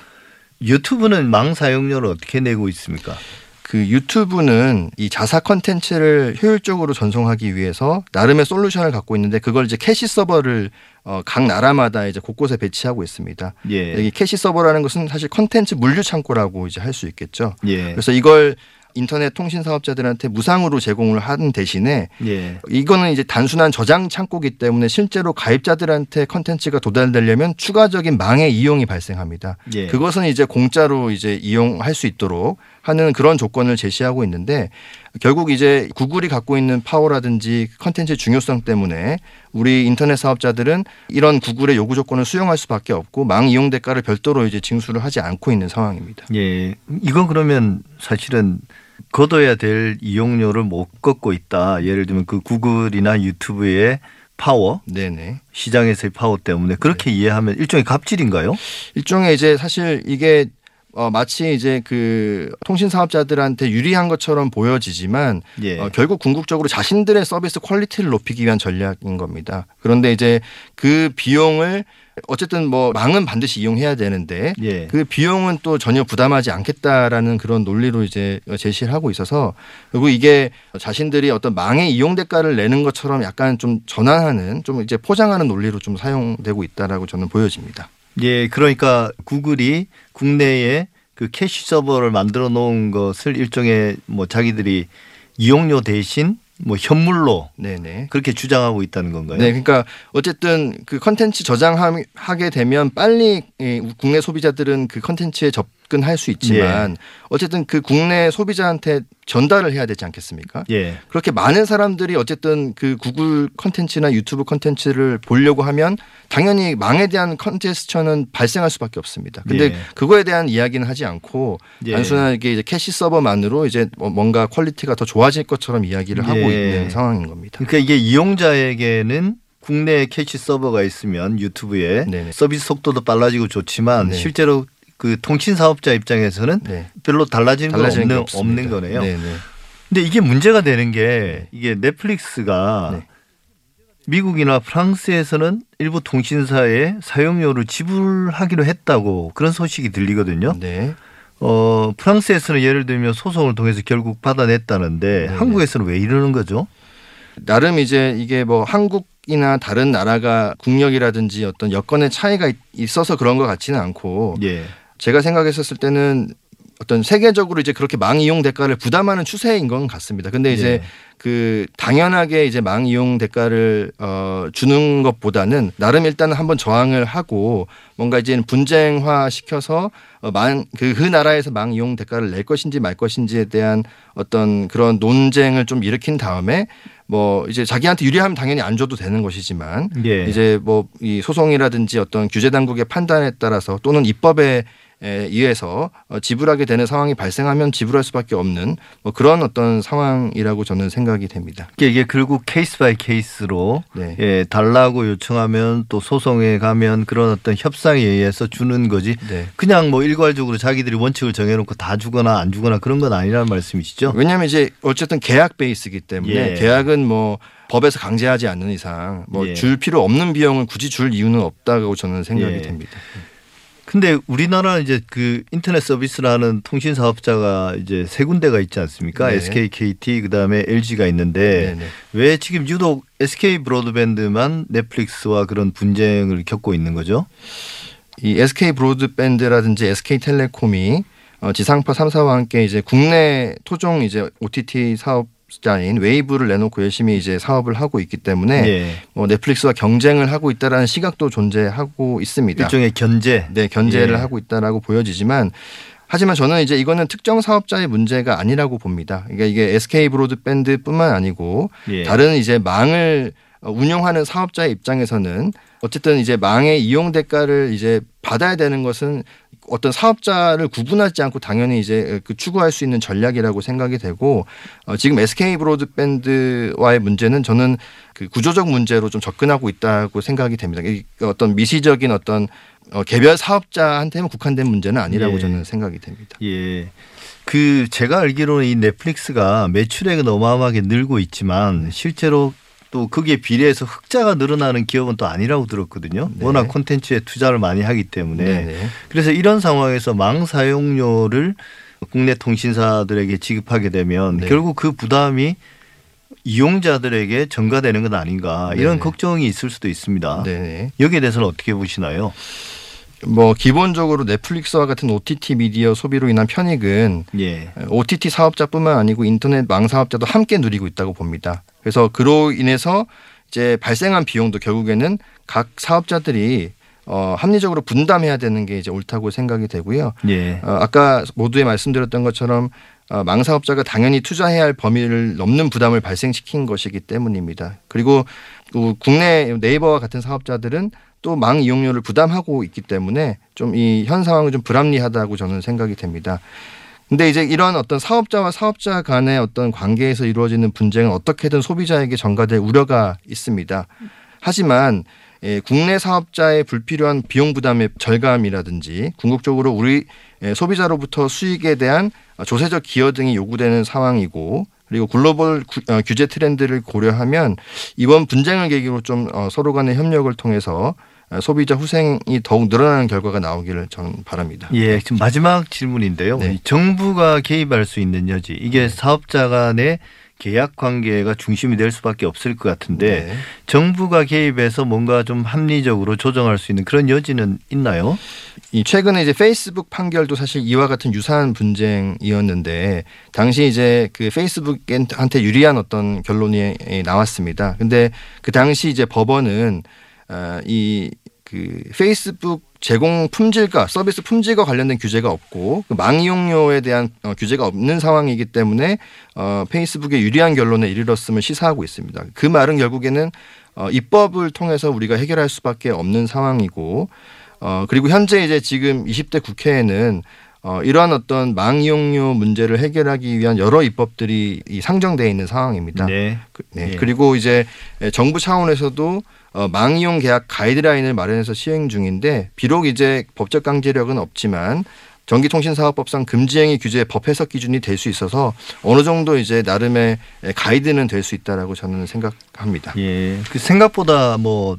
유튜브는 망 사용료를 어떻게 내고 있습니까? 그 유튜브는 이 자사 컨텐츠를 효율적으로 전송하기 위해서 나름의 솔루션을 갖고 있는데 그걸 이제 캐시 서버를 어, 각 나라마다 이제 곳곳에 배치하고 있습니다. 예. 이 캐시 서버라는 것은 사실 컨텐츠 물류 창고라고 이제 할 수 있겠죠. 예. 그래서 이걸 인터넷 통신 사업자들한테 무상으로 제공을 하는 대신에 예. 이거는 이제 단순한 저장 창고기 때문에 실제로 가입자들한테 컨텐츠가 도달되려면 추가적인 망의 이용이 발생합니다. 예. 그것은 이제 공짜로 이제 이용할 수 있도록 하는 그런 조건을 제시하고 있는데 결국 이제 구글이 갖고 있는 파워라든지 컨텐츠 중요성 때문에 우리 인터넷 사업자들은 이런 구글의 요구 조건을 수용할 수밖에 없고 망 이용 대가를 별도로 이제 징수를 하지 않고 있는 상황입니다. 예. 이건 그러면 사실은 걷어야 될 이용료를 못 걷고 있다. 예를 들면 그 구글이나 유튜브의 파워, 네네. 시장에서의 파워 때문에 그렇게 이해하면 일종의 갑질인가요? 일종의 이제 사실 이게 어, 마치 이제 그 통신 사업자들한테 유리한 것처럼 보여지지만 예. 어, 결국 궁극적으로 자신들의 서비스 quality를 높이기 위한 전략인 겁니다. 그런데 이제 그 비용을 어쨌든 뭐 망은 반드시 이용해야 되는데 예. 그 비용은 또 전혀 부담하지 않겠다라는 그런 논리로 이제 제시를 하고 있어서 그리고 이게 자신들이 어떤 망의 이용 대가를 내는 것처럼 약간 좀 전환하는 좀 이제 포장하는 논리로 좀 사용되고 있다라고 저는 보여집니다. 예, 그러니까 구글이 국내에 그 캐시 서버를 만들어 놓은 것을 일종의 뭐 자기들이 이용료 대신 뭐 현물로 네네. 그렇게 주장하고 있다는 건가요? 네, 그러니까 어쨌든 그 컨텐츠 저장하게 되면 빨리 이 국내 소비자들은 그 컨텐츠에 접근할 수 있지만 예. 어쨌든 그 국내 소비자한테 전달을 해야 되지 않겠습니까? 예. 그렇게 많은 사람들이 어쨌든 그 구글 컨텐츠나 유튜브 컨텐츠를 보려고 하면 당연히 망에 대한 congestion은 발생할 수밖에 없습니다. 근데 예. 그거에 대한 이야기는 하지 않고 예. 단순하게 이제 캐시 서버만으로 이제 뭐 뭔가 quality가 더 좋아질 것처럼 이야기를 하고 예. 있는 상황인 겁니다. 그러니까 이게 이용자에게는 국내에 캐시 서버가 있으면 유튜브에 네네. 서비스 속도도 빨라지고 좋지만 네. 실제로 그 통신 사업자 입장에서는 네. 별로 달라지는 건 달라지는 게 없는. 없는 거네요. 네네. 근데 이게 문제가 되는 게 이게 넷플릭스가 네. 미국이나 프랑스에서는 일부 통신사에 사용료를 지불하기로 했다고 그런 소식이 들리거든요. 네. 어, 프랑스에서는 예를 들면 소송을 통해서 결국 받아냈다는데 네네. 한국에서는 왜 이러는 거죠? 나름 이제 이게 뭐 한국 이나 다른 나라가 국력이라든지 어떤 여건의 차이가 있- 있어서 그런 것 같지는 않고 예. 제가 생각했었을 때는 어떤 세계적으로 이제 그렇게 망 이용 대가를 부담하는 추세인 건 같습니다. 근데 이제 예. 그 당연하게 이제 망 이용 대가를 어 주는 것보다는 나름 일단은 한번 저항을 하고 뭔가 이제 분쟁화 시켜서 어망그 그 나라에서 망 이용 대가를 낼 것인지 말 것인지에 대한 어떤 그런 논쟁을 좀 일으킨 다음에 뭐 이제 자기한테 유리하면 당연히 안 줘도 되는 것이지만 예. 이제 뭐 이 소송이라든지 어떤 규제 당국의 판단에 따라서 또는 입법에 에 의해서 어, 지불하게 되는 상황이 발생하면 지불할 수밖에 없는 뭐 그런 어떤 상황이라고 저는 생각이 됩니다. 이게- 결국 case by case로 네. 예, 달라고 요청하면 또 소송에 가면 그런 어떤 협상에 의해서 주는 거지. 네. 그냥 뭐 일괄적으로 자기들이 원칙을 정해놓고 다 주거나 안 주거나 그런 건 아니라는 말씀이시죠? 왜냐하면 이제 어쨌든 계약 베이스이기 때문에 예. 계약은 뭐 법에서 강제하지 않는 이상 뭐 예. 줄 필요 없는 비용을 굳이 줄 이유는 없다고 저는 생각이 예. 됩니다. 근데 우리나라는 이제 그 인터넷 서비스를 하는 통신 사업자가 이제 세 군데가 있지 않습니까? 네. SK, KT 그다음에 LG가 있는데 네네. 왜 지금 유독 SK 브로드밴드만 넷플릭스와 그런 분쟁을 겪고 있는 거죠? 이 SK 브로드밴드라든지 SK 텔레콤이 어, 지상파 3사와 함께 이제 국내 토종 이제 OTT 사업자인 웨이브를 내놓고 열심히 이제 사업을 하고 있기 때문에 예. 뭐 넷플릭스와 경쟁을 하고 있다라는 시각도 존재하고 있습니다. 일종의 견제. 네, 견제를 예. 하고 있다라고 보여지지만 하지만 저는 이제 이거는 특정 사업자의 문제가 아니라고 봅니다. 그러니까 이게 SK 브로드밴드뿐만 아니고 예. 다른 이제 망을 어, 운영하는 사업자의 입장에서는 어쨌든 이제 망의 이용 대가를 이제 받아야 되는 것은 어떤 사업자를 구분하지 않고 당연히 이제 그 추구할 수 있는 전략이라고 생각이 되고 어, 지금 SK 브로드밴드와의 문제는 저는 그 구조적 문제로 좀 접근하고 있다고 생각이 됩니다. 이 어떤 미시적인 어떤 어, 개별 사업자한테만 국한된 문제는 아니라고 예. 저는 생각이 됩니다. 예. 그 제가 알기로는 이 넷플릭스가 매출액은 어마어마하게 늘고 있지만 실제로 또 거기에 비례해서 흑자가 늘어나는 기업은 또 아니라고 들었거든요. 네. 워낙 콘텐츠에 투자를 많이 하기 때문에 네네. 그래서 이런 상황에서 망 사용료를 국내 통신사들에게 지급하게 되면 네. 결국 그 부담이 이용자들에게 전가되는 건 아닌가 이런 네네. 걱정이 있을 수도 있습니다. 네네. 여기에 대해서는 어떻게 보시나요? 뭐 기본적으로 넷플릭스와 같은 OTT 미디어 소비로 인한 편익은 예. OTT 사업자뿐만 아니고 인터넷 망 사업자도 함께 누리고 있다고 봅니다. 그래서 그로 인해서 이제 발생한 비용도 결국에는 각 사업자들이 어, 합리적으로 분담해야 되는 게 이제 옳다고 생각이 되고요. 예. 어, 아까 모두에 말씀드렸던 것처럼 어, 망 사업자가 당연히 투자해야 할 범위를 넘는 부담을 발생시킨 것이기 때문입니다. 그리고 그 국내 네이버와 같은 사업자들은 또 망 이용료를 부담하고 있기 때문에 좀 이 현 상황은 좀 불합리하다고 저는 생각이 됩니다. 근데 이제 이런 어떤 사업자와 사업자 간의 어떤 관계에서 이루어지는 분쟁은 어떻게든 소비자에게 전가될 우려가 있습니다. 하지만 예, 국내 사업자의 불필요한 비용 부담의 절감이라든지 궁극적으로 우리 예, 소비자로부터 수익에 대한 조세적 기여 등이 요구되는 상황이고 그리고 글로벌 구- 어, 규제 트렌드를 고려하면 이번 분쟁을 계기로 좀 어, 서로 간의 협력을 통해서 어, 소비자 후생이 더욱 늘어나는 결과가 나오기를 저는 바랍니다. 예, 지금 마지막 질문인데요. 네. 이 정부가 개입할 수 있는 여지 이게 사업자 간의 계약 관계가 중심이 될 수밖에 없을 것 같은데 네. 정부가 개입해서 뭔가 좀 합리적으로 조정할 수 있는 그런 여지는 있나요? 이 최근에 이제 페이스북 판결도 사실 이와 같은 유사한 분쟁이었는데 당시 이제 그 페이스북한테 유리한 어떤 결론이 나왔습니다. 근데 그 당시 이제 법원은 어, 이 그 페이스북 제공 품질과 서비스 품질과 관련된 규제가 없고 그 망이용료에 대한 어, 규제가 없는 상황이기 때문에 어, 페이스북에 유리한 결론에 이르렀음을 시사하고 있습니다. 그 말은 결국에는 어, 입법을 통해서 우리가 해결할 수밖에 없는 상황이고 어, 그리고 현재 이제 지금 20대 국회에는 어, 이러한 어떤 망이용료 문제를 해결하기 위한 여러 입법들이 이 상정되어 있는 상황입니다. 네. 그- 네. 예. 그리고 이제 정부 차원에서도 어, 망이용 계약 가이드라인을 마련해서 시행 중인데 비록 이제 법적 강제력은 없지만 전기통신사업법상 금지행위 규제 법 해석 기준이 될 수 있어서 어느 정도 이제 나름의 가이드는 될 수 있다라고 저는 생각합니다. 예. 그 생각보다 뭐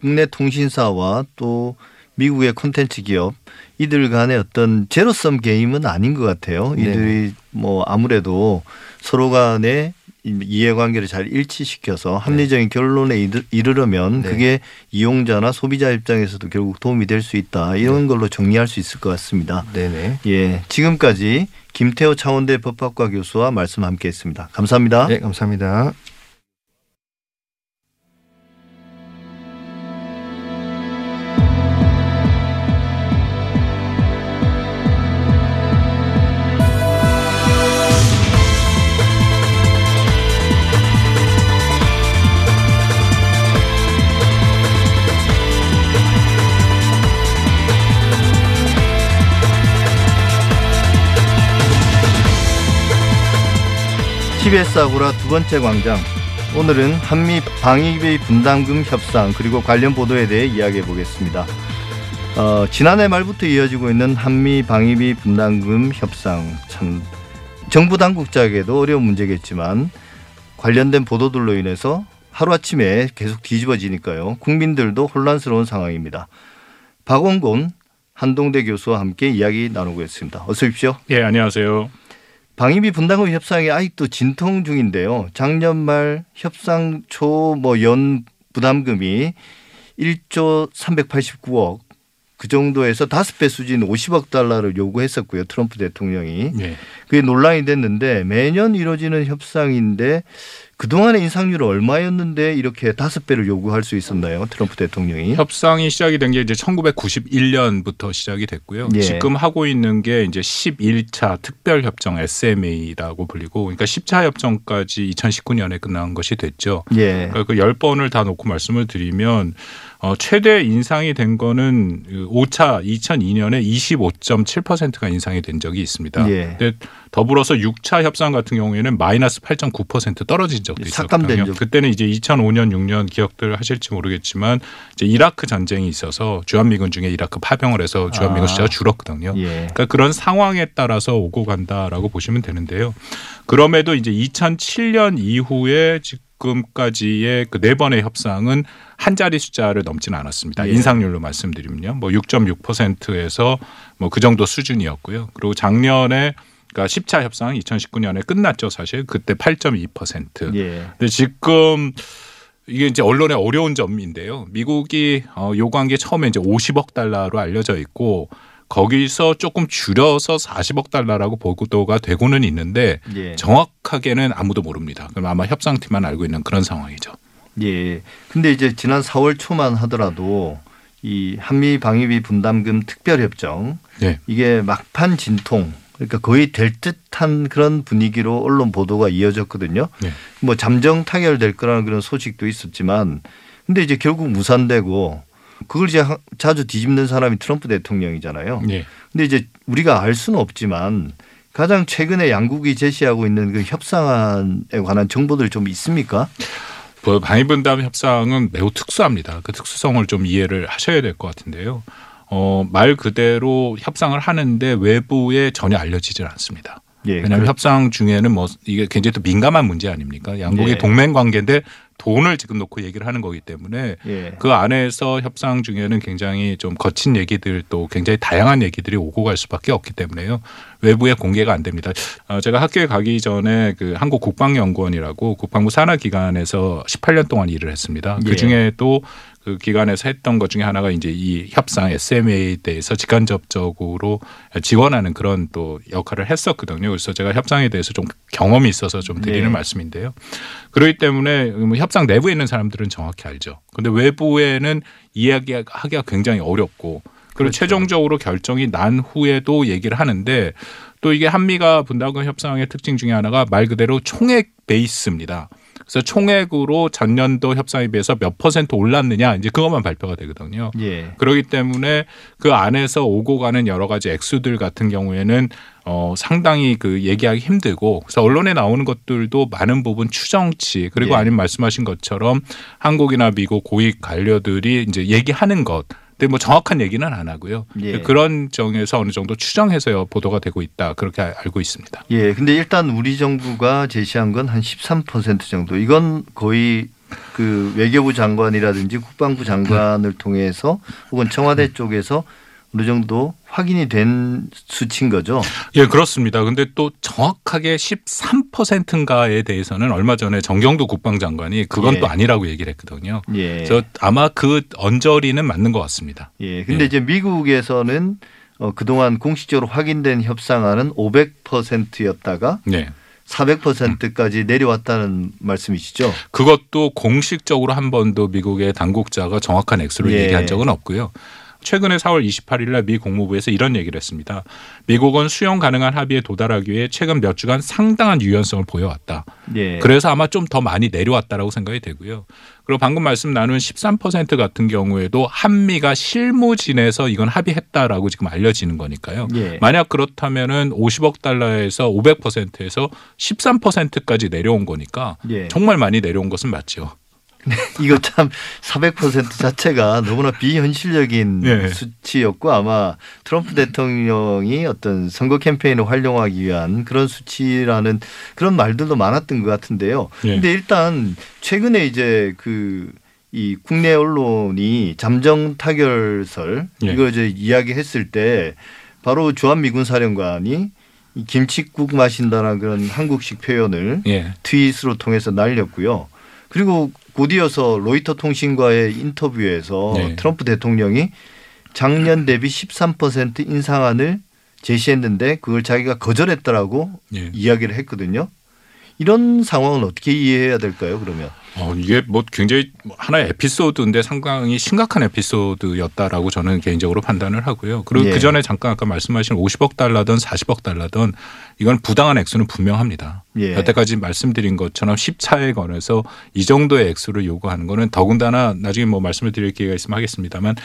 국내 통신사와 또 미국의 콘텐츠 기업 이들 간의 어떤 제로섬 게임은 아닌 것 같아요. 네. 이들이 뭐 아무래도 서로 간의 이- 이해관계를 잘 일치시켜서 합리적인 결론에 이르- 이르려면 네. 그게 이용자나 소비자 입장에서도 결국 도움이 될 수 있다. 이런 걸로 정리할 수 있을 것 같습니다. 네네. 예. 지금까지 김태호 차원대 법학과 교수와 말씀 함께 했습니다. 감사합니다. 네, 감사합니다. TBS 아고라 두 번째 광장. 오늘은 한미 방위비 분담금 협상 그리고 관련 보도에 대해 이야기해 보겠습니다. 어, 지난해 말부터 이어지고 있는 한미 방위비 분담금 협상 참 정부 당국자에게도 어려운 문제겠지만 관련된 보도들로 인해서 하루아침에 계속 뒤집어지니까요. 국민들도 혼란스러운 상황입니다. 박원곤 한동대 교수와 함께 이야기 나누고 있습니다. 어서 오십시오. 예, 안녕하세요. 방위비 분담금 협상이 아직도 진통 중인데요. 작년 말 협상 초 뭐 연 부담금이 1조 389억 그 정도에서 다섯 배 수준 50억 달러를 요구했었고요. 트럼프 대통령이 예. 그게 논란이 됐는데 매년 이루어지는 협상인데 그동안의 인상률은 얼마였는데 이렇게 다섯 배를 요구할 수 있었나요? 트럼프 대통령이. 협상이 시작이 된 게 이제 1991년부터 시작이 됐고요. 예. 지금 하고 있는 게 이제 11차 특별 협정 SMA라고 불리고 그러니까 10차 협정까지 2019년에 끝난 것이 됐죠. 예. 그러니까 그 10번을 다 놓고 말씀을 드리면 어, 최대 인상이 된 거는 그 5차 2002년에 25.7%가 인상이 된 적이 있습니다. 예. 근데 더불어서 6차 협상 같은 경우에는 마이너스 8.9% 떨어진 적도 삭감된 있었거든요. 적. 그때는 이제 2005년 6년 기억들 하실지 모르겠지만 이제 이라크 전쟁이 있어서 주한미군 중에 이라크 파병을 해서 주한미군 아. 숫자가 줄었거든요. 예. 그러니까 그런 상황에 따라서 오고 간다라고 보시면 되는데요. 그럼에도 이제 2007년 이후에 지금까지의 그 네 번의 협상은 한 자리 숫자를 넘지는 않았습니다. 예. 인상률로 말씀드리면요. 뭐 6.6%에서 뭐 그 정도 수준이었고요. 그리고 작년에 그러니까 10차 협상 2019년에 끝났죠, 사실. 그때 8.2%. 예. 근데 지금 이게 이제 언론의 어려운 점인데요. 미국이 어, 요구한 게 처음에 이제 50억 달러로 알려져 있고 거기서 조금 줄여서 40억 달러라고 보도가 되고는 있는데 예. 정확하게는 아무도 모릅니다. 그럼 아마 협상팀만 알고 있는 그런 상황이죠. 예. 근데 이제 지난 4월 초만 하더라도 이 한미 방위비 분담금 특별협정 네. 이게 막판 진통 그러니까 거의 될 듯한 그런 분위기로 언론 보도가 이어졌거든요. 네. 뭐 잠정 타결될 거라는 그런 소식도 있었지만 근데 이제 결국 무산되고 그걸 이제 하- 자주 뒤집는 사람이 트럼프 대통령이잖아요. 네. 근데 이제 우리가 알 수는 없지만 가장 최근에 양국이 제시하고 있는 그 협상안에 관한 정보들 좀 있습니까? 그 방위분담 협상은 매우 특수합니다. 그 특수성을 좀 이해를 하셔야 될 것 같은데요. 어, 말 그대로 협상을 하는데 외부에 전혀 알려지질 않습니다. 예. 왜냐하면 협상 중에는 뭐 이게 굉장히 또 민감한 문제 아닙니까? 양국이 예. 동맹 관계인데 돈을 지금 놓고 얘기를 하는 거기 때문에 예. 그 안에서 협상 중에는 굉장히 좀 거친 얘기들 또 굉장히 다양한 얘기들이 오고 갈 수밖에 없기 때문에요. 외부에 공개가 안 됩니다. 어, 제가 학교에 가기 전에 그 한국 국방연구원이라고 국방부 산하 기관에서 18년 동안 일을 했습니다. 예. 그 중에 또 그 기관에서 했던 것 중에 하나가 이제 이 협상 SMA에 대해서 직간접적으로 지원하는 그런 또 역할을 했었거든요. 그래서 제가 협상에 대해서 좀 경험이 있어서 좀 드리는 네. 말씀인데요. 그렇기 때문에 뭐 협상 내부에 있는 사람들은 정확히 알죠. 근데 외부에는 이야기하기가 굉장히 어렵고 그리고 그렇죠. 최종적으로 결정이 난 후에도 얘기를 하는데 또 이게 한미가 분담금 협상의 특징 중에 하나가 말 그대로 총액 베이스입니다. 그래서 총액으로 전년도 협상에 비해서 몇 퍼센트 올랐느냐 이제 그것만 발표가 되거든요. 예. 그렇기 때문에 그 안에서 오고 가는 여러 가지 액수들 같은 경우에는 어 상당히 그 얘기하기 힘들고 그래서 언론에 나오는 것들도 많은 부분 추정치 그리고 예. 아니면 말씀하신 것처럼 한국이나 미국 고위 관료들이 이제 얘기하는 것 근데 뭐 정확한 얘기는 안 하고요. 예. 그런 정에서 어느 정도 추정해서 보도가 되고 있다 그렇게 알고 있습니다. 예. 근데 일단 우리 정부가 제시한 건 한 13% 정도. 이건 거의 그 외교부 장관이라든지 국방부 장관을 통해서 혹은 청와대 쪽에서 어느 정도 확인이 된 수치인 거죠. 예, 그렇습니다. 근데 또 정확하게 13%인가에 대해서는 얼마 전에 정경도 국방장관이 그건 예. 또 아니라고 얘기를 했거든요. 예. 그래서 아마 그 언저리는 맞는 것 같습니다. 예. 근데 예. 이제 미국에서는 어, 그동안 공식적으로 확인된 협상안은 500%였다가 네. 400%까지 내려왔다는 말씀이시죠? 그것도 공식적으로 한 번도 미국의 당국자가 정확한 액수를 예. 얘기한 적은 없고요. 최근에 4월 28일 날 미 국무부에서 이런 얘기를 했습니다. 미국은 수용 가능한 합의에 도달하기 위해 최근 몇 주간 상당한 유연성을 보여왔다. 예. 그래서 아마 좀 더 많이 내려왔다라고 생각이 되고요. 그리고 방금 말씀 나눈 13% 같은 경우에도 한미가 실무진에서 이건 합의했다라고 지금 알려지는 거니까요. 예. 만약 그렇다면은 50억 달러에서 500%에서 13%까지 내려온 거니까 예. 정말 많이 내려온 것은 맞죠. 이거 참 400% 자체가 너무나 비현실적인 예. 수치였고 아마 트럼프 대통령이 어떤 선거 캠페인을 활용하기 위한 그런 수치라는 그런 말들도 많았던 것 같은데요. 예. 근데 일단 최근에 이제 그 이 국내 언론이 잠정 타결설 예. 이걸 이제 이야기했을 때 바로 주한미군 사령관이 이 김치국 마신다는 그런 한국식 표현을 예. 트윗으로 통해서 날렸고요. 그리고 곧이어서 로이터 통신과의 인터뷰에서 네. 트럼프 대통령이 작년 대비 13% 인상안을 제시했는데 그걸 자기가 거절했다라고 예. 이야기를 했거든요. 이런 상황은 어떻게 이해해야 될까요? 그러면 어, 이게 뭐 굉장히 하나의 에피소드인데 상당히 심각한 에피소드였다라고 저는 개인적으로 판단을 하고요. 그리고 예. 그 전에 잠깐 아까 말씀하신 50억 달러든 40억 달러든 이건 부당한 액수는 분명합니다. 예. 여태까지 말씀드린 것처럼 10차에 관해서 이 정도의 액수를 요구하는 거는 더군다나 나중에 뭐 말씀을 드릴 기회가 있으면 하겠습니다만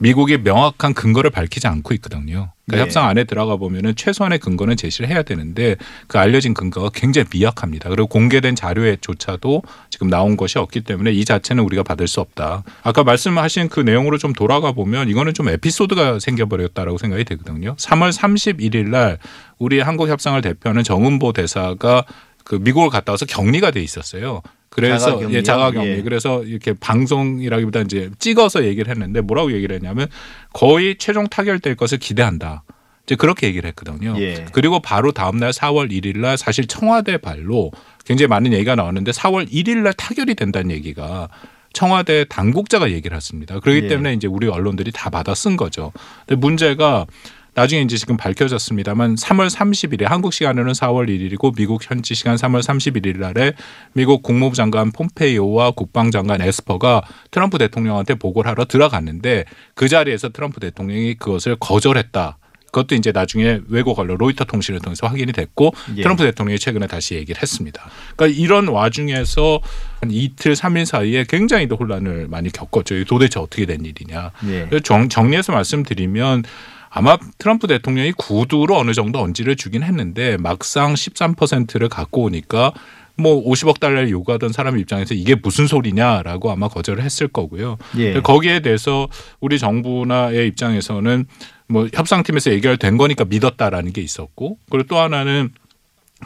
미국이 명확한 근거를 밝히지 않고 있거든요. 그러니까 네. 협상 안에 들어가 보면은 최소한의 근거는 제시를 해야 되는데 그 알려진 근거가 굉장히 미약합니다. 그리고 공개된 자료에조차도 지금 나온 것이 없기 때문에 이 자체는 우리가 받을 수 없다. 아까 말씀하신 그 내용으로 좀 돌아가 보면 이거는 좀 에피소드가 생겨버렸다라고 생각이 되거든요. 3월 31일 날 우리 한국 협상을 대표하는 정은보 대사가 그 미국을 갔다 와서 격리가 돼 있었어요. 그래서 자가격리요? 예, 자가격리. 예. 그래서 이렇게 방송이라기보다 이제 찍어서 얘기를 했는데 뭐라고 얘기를 했냐면 거의 최종 타결될 것을 기대한다. 이제 그렇게 얘기를 했거든요. 예. 그리고 바로 다음 날 4월 1일 날 사실 청와대 발로 굉장히 많은 얘기가 나왔는데 4월 1일 날 타결이 된다는 얘기가 청와대 당국자가 얘기를 했습니다. 그렇기 예. 때문에 이제 우리 언론들이 다 받아 쓴 거죠. 근데 문제가 나중에 이제 지금 밝혀졌습니다만 3월 30일에 한국 시간으로는 4월 1일이고 미국 현지 시간 3월 31일 날에 미국 국무부 장관 폼페이오와 국방장관 에스퍼가 트럼프 대통령한테 보고를 하러 들어갔는데 그 자리에서 트럼프 대통령이 그것을 거절했다. 그것도 이제 나중에 외국 언론 로이터 통신을 통해서 확인이 됐고 예. 트럼프 대통령이 최근에 다시 얘기를 했습니다. 그러니까 이런 와중에서 한 이틀 삼일 사이에 굉장히 또 혼란을 많이 겪었죠. 도대체 어떻게 된 일이냐. 예. 정, 정리해서 말씀드리면 아마 트럼프 대통령이 구두로 어느 정도 언지를 주긴 했는데 막상 13%를 갖고 오니까 뭐 50억 달러를 요구하던 사람 입장에서 이게 무슨 소리냐라고 아마 거절을 했을 거고요. 예. 거기에 대해서 우리 정부나의 입장에서는 뭐 협상팀에서 해결된 거니까 믿었다라는 게 있었고 그리고 또 하나는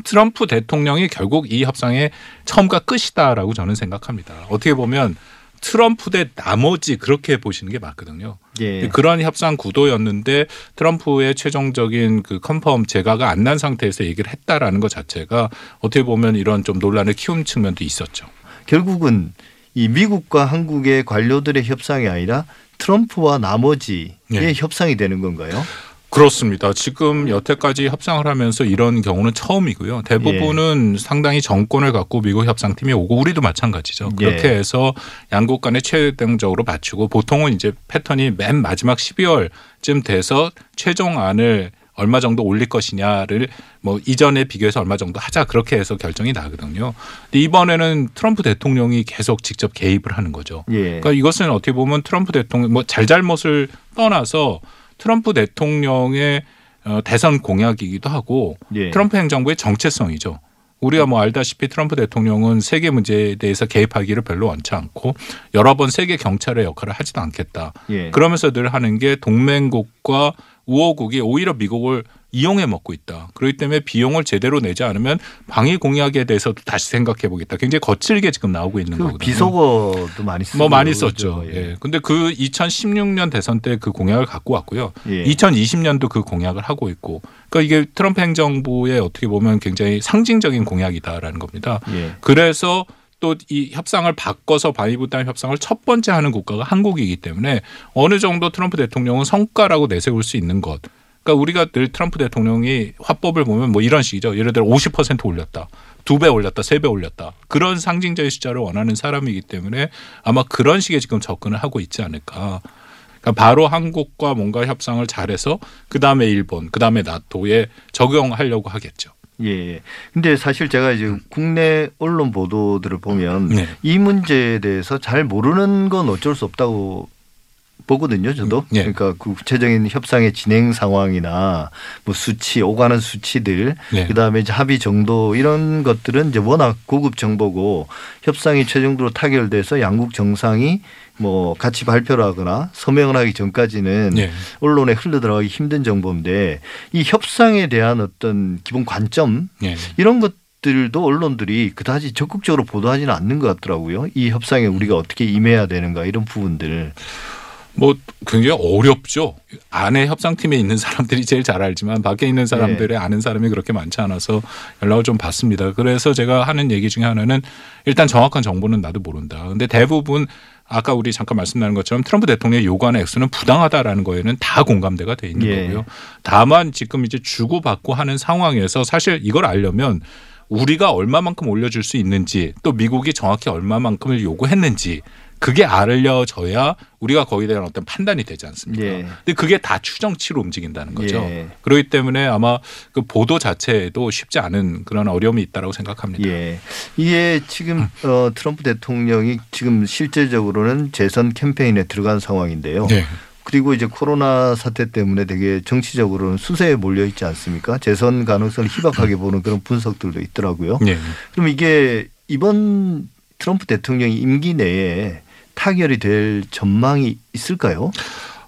트럼프 대통령이 결국 이 협상의 처음과 끝이다라고 저는 생각합니다. 어떻게 보면 트럼프 대 나머지 그렇게 보시는 게 맞거든요. 예. 그런 협상 구도였는데 트럼프의 최종적인 그 컨펌 제가가 안 난 상태에서 얘기를 했다라는 것 자체가 어떻게 보면 이런 좀 논란을 키운 측면도 있었죠. 결국은 이 미국과 한국의 관료들의 협상이 아니라 트럼프와 나머지의 예. 협상이 되는 건가요? 그렇습니다. 지금 여태까지 협상을 하면서 이런 경우는 처음이고요. 대부분은 상당히 정권을 갖고 미국 협상팀이 오고 우리도 마찬가지죠. 그렇게 예. 해서 양국 간에 최대적으로 맞추고 보통은 이제 패턴이 맨 마지막 12월쯤 돼서 최종안을 얼마 정도 올릴 것이냐를 뭐 이전에 비교해서 얼마 정도 하자 그렇게 해서 결정이 나거든요. 근데 이번에는 트럼프 대통령이 계속 직접 개입을 하는 거죠. 예. 그러니까 이것은 어떻게 보면 트럼프 대통령 뭐 잘잘못을 떠나서 트럼프 대통령의 어, 대선 공약이기도 하고 예. 트럼프 행정부의 정체성이죠. 우리가 뭐 알다시피 트럼프 대통령은 세계 문제에 대해서 개입하기를 별로 원치 않고 여러 번 세계 경찰의 역할을 하지도 않겠다. 예. 그러면서 늘 하는 게 동맹국과 우호국이 오히려 미국을 이용해 먹고 있다. 그렇기 때문에 비용을 제대로 내지 않으면 방위 공약에 대해서도 다시 생각해 보겠다. 굉장히 거칠게 지금 나오고 있는 그 거거든요. 비속어도 많이 쓰고 뭐 많이. 썼죠. 예. 근데 그 2016년 대선 때 그 공약을 갖고 왔고요. 예. 2020년도 그 공약을 하고 있고. 그러니까 이게 트럼프 행정부의 어떻게 보면 굉장히 상징적인 공약이다라는 겁니다. 예. 그래서 또이 협상을 바꿔서 반이부단 협상을 첫 번째 하는 국가가 한국이기 때문에 어느 정도 트럼프 대통령은 성과라고 내세울 수 있는 것. 그러니까 우리가 늘 트럼프 대통령이 화법을 보면 뭐 이런 식이죠. 예를 들어 50% 올렸다. 두 배 올렸다, 세 배 올렸다. 그런 상징적인 숫자를 원하는 사람이기 때문에 아마 그런 식의 지금 접근을 하고 있지 않을까. 그러니까 바로 한국과 뭔가 협상을 잘해서 그 다음에 일본, 그 다음에 나토에 적용하려고 하겠죠. 예. 근데 사실 제가 이제 국내 언론 보도들을 보면 네. 이 문제에 대해서 잘 모르는 건 어쩔 수 없다고 보거든요, 저도. 예. 그러니까 그 구체적인 협상의 진행 상황이나 뭐 수치, 오가는 수치들, 네. 그다음에 이제 합의 정도 이런 것들은 이제 워낙 고급 정보고 협상이 최종적으로 타결돼서 양국 정상이 뭐 같이 발표를 하거나 서명을 하기 전까지는 네. 언론에 흘러 들어가기 힘든 정보인데 이 협상에 대한 어떤 기본 관점 네. 이런 것 들도 언론들이 그다지 적극적으로 보도하지는 않는 것 같더라고요. 이 협상에 우리가 어떻게 임해야 되는가 이런 부분들. 뭐 굉장히 어렵죠. 안에 협상팀에 있는 사람들이 제일 잘 알지만 밖에 있는 사람들의 아는 사람이 그렇게 많지 않아서 연락을 좀 받습니다. 그래서 제가 하는 얘기 중에 하나는 일단 정확한 정보는 나도 모른다. 근데 대부분 아까 우리 잠깐 말씀 나눈 것처럼 트럼프 대통령의 요구하는 액수는 부당하다라는 거에는 다 공감대가 돼 있는 예. 거고요. 다만 지금 이제 주고받고 하는 상황에서 사실 이걸 알려면 우리가 얼마만큼 올려줄 수 있는지 또 미국이 정확히 얼마만큼을 요구했는지 그게 알려져야 우리가 거기에 대한 어떤 판단이 되지 않습니까? 예. 근데 그게 다 추정치로 움직인다는 거죠. 예. 그렇기 때문에 아마 그 보도 자체에도 쉽지 않은 그런 어려움이 있다라고 생각합니다. 예. 이게 지금 어, 트럼프 대통령이 지금 실제적으로는 재선 캠페인에 들어간 상황인데요. 네. 그리고 이제 코로나 사태 때문에 되게 정치적으로는 수세에 몰려 있지 않습니까? 재선 가능성을 희박하게 보는 그런 분석들도 있더라고요. 네. 그럼 이게 이번 트럼프 대통령이 임기 내에 타결이 될 전망이 있을까요?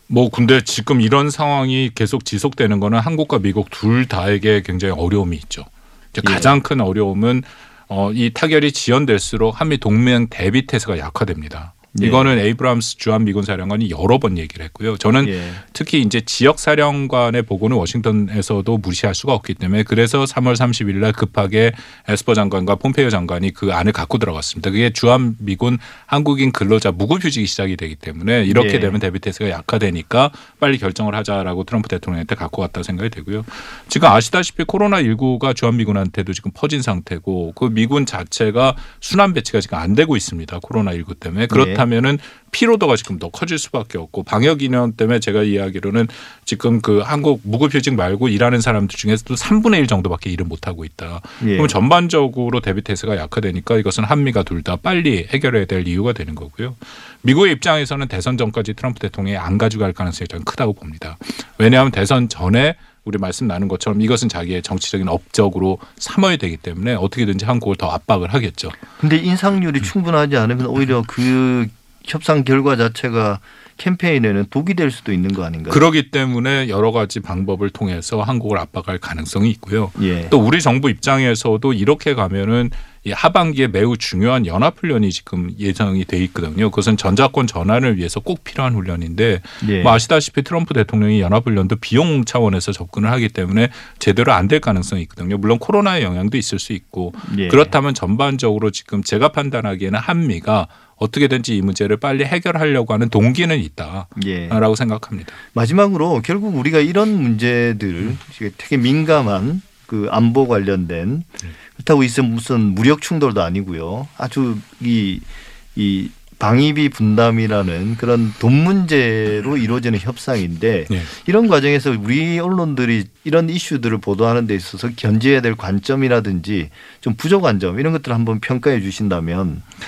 뭐 근데 지금 이런 상황이 계속 지속되는 거는 한국과 미국 둘 다에게 굉장히 어려움이 있죠. 이제 예. 가장 큰 어려움은 어, 이 타결이 지연될수록 한미 동맹 대비 태세가 약화됩니다. 예. 이거는 에이브람스 주한 미군 사령관이 여러 번 얘기를 했고요. 저는 예. 특히 이제 지역 사령관의 보고는 워싱턴에서도 무시할 수가 없기 때문에 그래서 3월 30일 날 급하게 에스퍼 장관과 폼페이오 장관이 그 안을 갖고 들어갔습니다. 그게 주한 미군 한국인 근로자 무급휴직이 시작이 되기 때문에 이렇게 예. 되면 대비태세가 약화되니까 빨리 결정을 하자라고 트럼프 대통령한테 갖고 왔다 생각이 되고요. 지금 아시다시피 코로나 19가 주한 미군한테도 지금 퍼진 상태고 그 미군 자체가 순환 배치가 지금 안 되고 있습니다. 코로나 19 때문에 그렇다면은 피로도가 지금 더 커질 수밖에 없고 방역 인원 때문에 제가 이야기로는 지금 그 한국 무급휴직 말고 일하는 사람들 중에서도 3분의 1 정도밖에 일을 못 하고 있다. 예. 그럼 전반적으로 데비테스가 약화되니까 이것은 한미가 둘 다 빨리 해결해야 될 이유가 되는 거고요. 미국의 입장에서는 대선 전까지 트럼프 대통령이 안 가져갈 가능성이 저는 크다고 봅니다. 왜냐하면 대선 전에 우리 말씀 나눈 것처럼 이것은 자기의 정치적인 업적으로 삼아야 되기 때문에 어떻게든지 한국을 더 압박을 하겠죠. 근데 인상률이 충분하지 않으면 오히려 그 협상 결과 자체가 캠페인에는 독이 될 수도 있는 거 아닌가요? 그러기 때문에 여러 가지 방법을 통해서 한국을 압박할 가능성이 있고요. 예. 또 우리 정부 입장에서도 이렇게 가면은 이 하반기에 매우 중요한 연합 훈련이 지금 예정이 돼 있거든요. 그것은 전자권 전환을 위해서 꼭 필요한 훈련인데 예. 뭐 아시다시피 트럼프 대통령이 연합 훈련도 비용 차원에서 접근을 하기 때문에 제대로 안 될 가능성이 있거든요. 물론 코로나의 영향도 있을 수 있고 예. 그렇다면 전반적으로 지금 제가 판단하기에는 한미가 어떻게든지 이 문제를 빨리 해결하려고 하는 동기는 있다라고 예. 생각합니다. 마지막으로 결국 우리가 이런 문제들 되게 민감한 그 안보 관련된 그렇다고 있으면 무슨 무력 충돌도 아니고요. 아주 이, 이 방위비 분담이라는 그런 돈 문제로 이루어지는 협상인데 네. 이런 과정에서 우리 언론들이 이런 이슈들을 보도하는 데 있어서 견제해야 될 관점이라든지 좀 부족한 점 이런 것들을 한번 평가해 주신다면 네,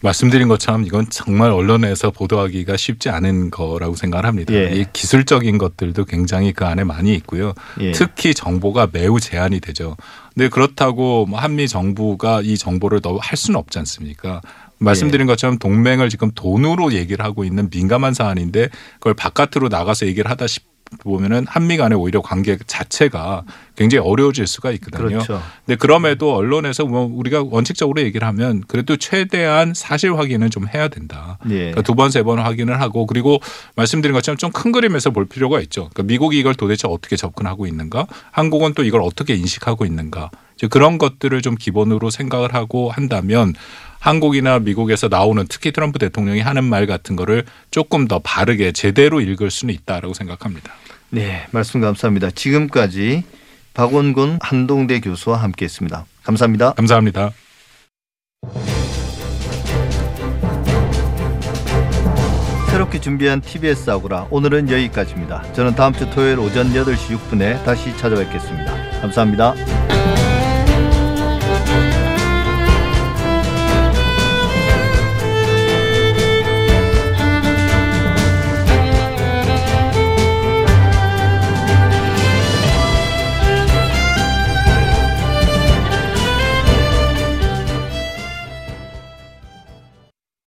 말씀드린 것처럼 이건 정말 언론에서 보도하기가 쉽지 않은 거라고 생각을 합니다. 예. 이 기술적인 것들도 굉장히 그 안에 많이 있고요. 예. 특히 정보가 매우 제한이 되죠. 근데 그렇다고 뭐 한미 정부가 이 정보를 더 할 수는 없지 않습니까? 말씀드린 것처럼 동맹을 지금 돈으로 얘기를 하고 있는 민감한 사안인데 그걸 바깥으로 나가서 얘기를 하다 싶 보면은 한미 간의 오히려 관계 자체가 굉장히 어려워질 수가 있거든요. 그렇죠. 근데 그럼에도 언론에서 뭐 우리가 원칙적으로 얘기를 하면 그래도 최대한 사실 확인은 좀 해야 된다. 예. 그러니까 두 번, 세 번 확인을 하고 그리고 말씀드린 것처럼 좀 큰 그림에서 볼 필요가 있죠. 그러니까 미국이 이걸 도대체 어떻게 접근하고 있는가? 한국은 또 이걸 어떻게 인식하고 있는가? 그런 것들을 좀 기본으로 생각을 하고 한다면 한국이나 미국에서 나오는 특히 트럼프 대통령이 하는 말 같은 거를 조금 더 바르게 제대로 읽을 수는 있다라고 생각합니다. 네, 말씀 감사합니다. 지금까지 박원곤 한동대 교수와 함께했습니다. 감사합니다. 감사합니다. 새롭게 준비한 TBS 아고라 오늘은 여기까지입니다. 저는 다음 주 토요일 오전 8시 6분에 다시 찾아뵙겠습니다. 감사합니다.